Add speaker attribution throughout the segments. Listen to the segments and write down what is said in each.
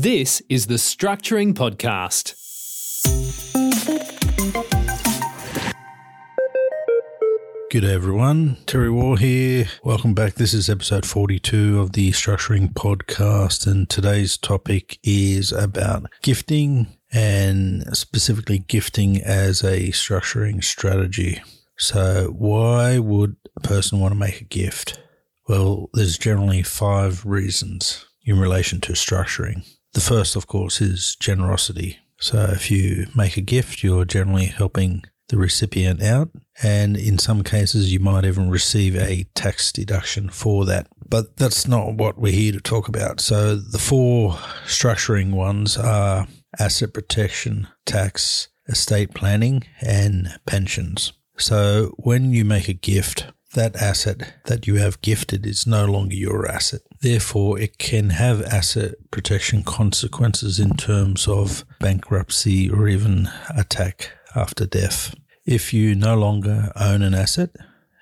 Speaker 1: This is the Structuring Podcast.
Speaker 2: Good day, everyone. Terry Ward here. Welcome back. This is episode 42 of the Structuring Podcast, and today's topic is about gifting and specifically gifting as a structuring strategy. So, why would a person want to make a gift? Well, there's generally five reasons in relation to structuring. The first, of course, is generosity. So, if you make a gift, you're generally helping the recipient out. And in some cases, you might even receive a tax deduction for that. But that's not what we're here to talk about. So the four structuring ones are asset protection, tax, estate planning, and pensions. So when you make a gift, that asset that you have gifted is no longer your asset. Therefore, it can have asset protection consequences in terms of bankruptcy or even attack after death. If you no longer own an asset,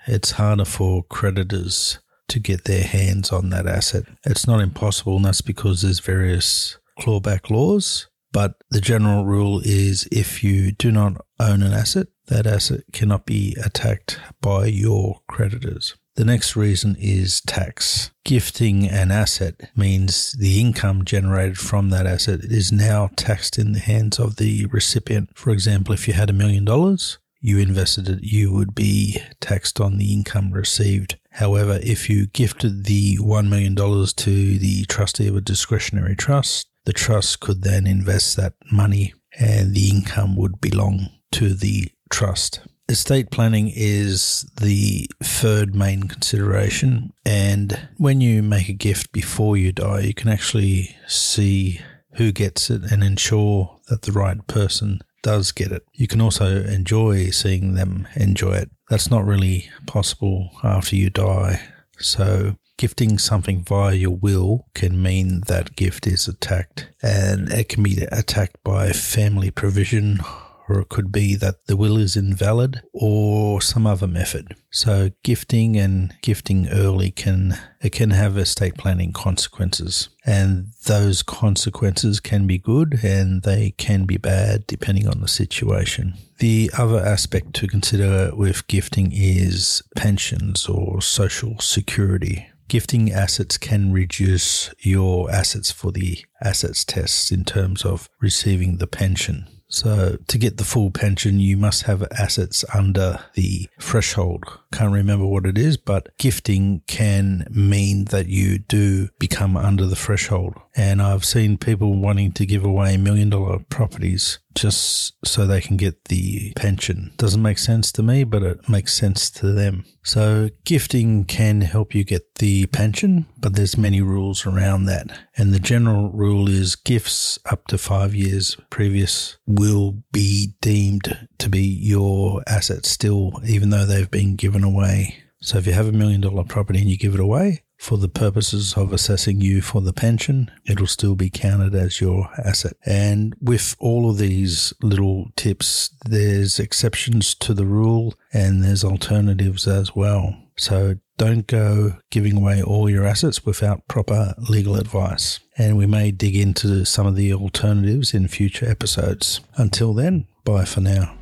Speaker 2: it's harder for creditors to get their hands on that asset. It's not impossible, and that's because there's various clawback laws. But the general rule is if you do not own an asset, that asset cannot be attacked by your creditors. The next reason is tax. Gifting an asset means the income generated from that asset is now taxed in the hands of the recipient. For example, if you had a million dollars, you invested it, you would be taxed on the income received. However, if you gifted the $1 million to the trustee of a discretionary trust, the trust could then invest that money and the income would belong to the trust. Estate planning is the third main consideration. And when you make a gift before you die, you can actually see who gets it and ensure that the right person does get it. You can also enjoy seeing them enjoy it. That's not really possible after you die. So, gifting something via your will can mean that gift is attacked, and it can be attacked by family provision or it could be that the will is invalid or some other method. So gifting and gifting early can it can have estate planning consequences and those consequences can be good and they can be bad depending on the situation. The other aspect to consider with gifting is pensions or social security. Gifting assets can reduce your assets for the assets tests in terms of receiving the pension. So to get the full pension, you must have assets under the threshold. Can't remember what it is, but gifting can mean that you do become under the threshold. And I've seen people wanting to give away million dollar properties just so they can get the pension. Doesn't make sense to me, but it makes sense to them. So gifting can help you get the pension, but there's many rules around that. And the general rule is gifts up to five years previous will be deemed to be your asset still, even though they've been given away. So if you have a million dollar property and you give it away, for the purposes of assessing you for the pension, it'll still be counted as your asset. And with all of these little tips, there's exceptions to the rule and there's alternatives as well. So don't go giving away all your assets without proper legal advice. And we may dig into some of the alternatives in future episodes. Until then, bye for now.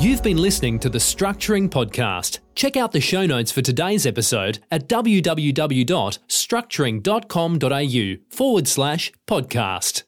Speaker 1: You've been listening to the Structuring Podcast. Check out the show notes for today's episode at www.structuring.com.au forward slash podcast.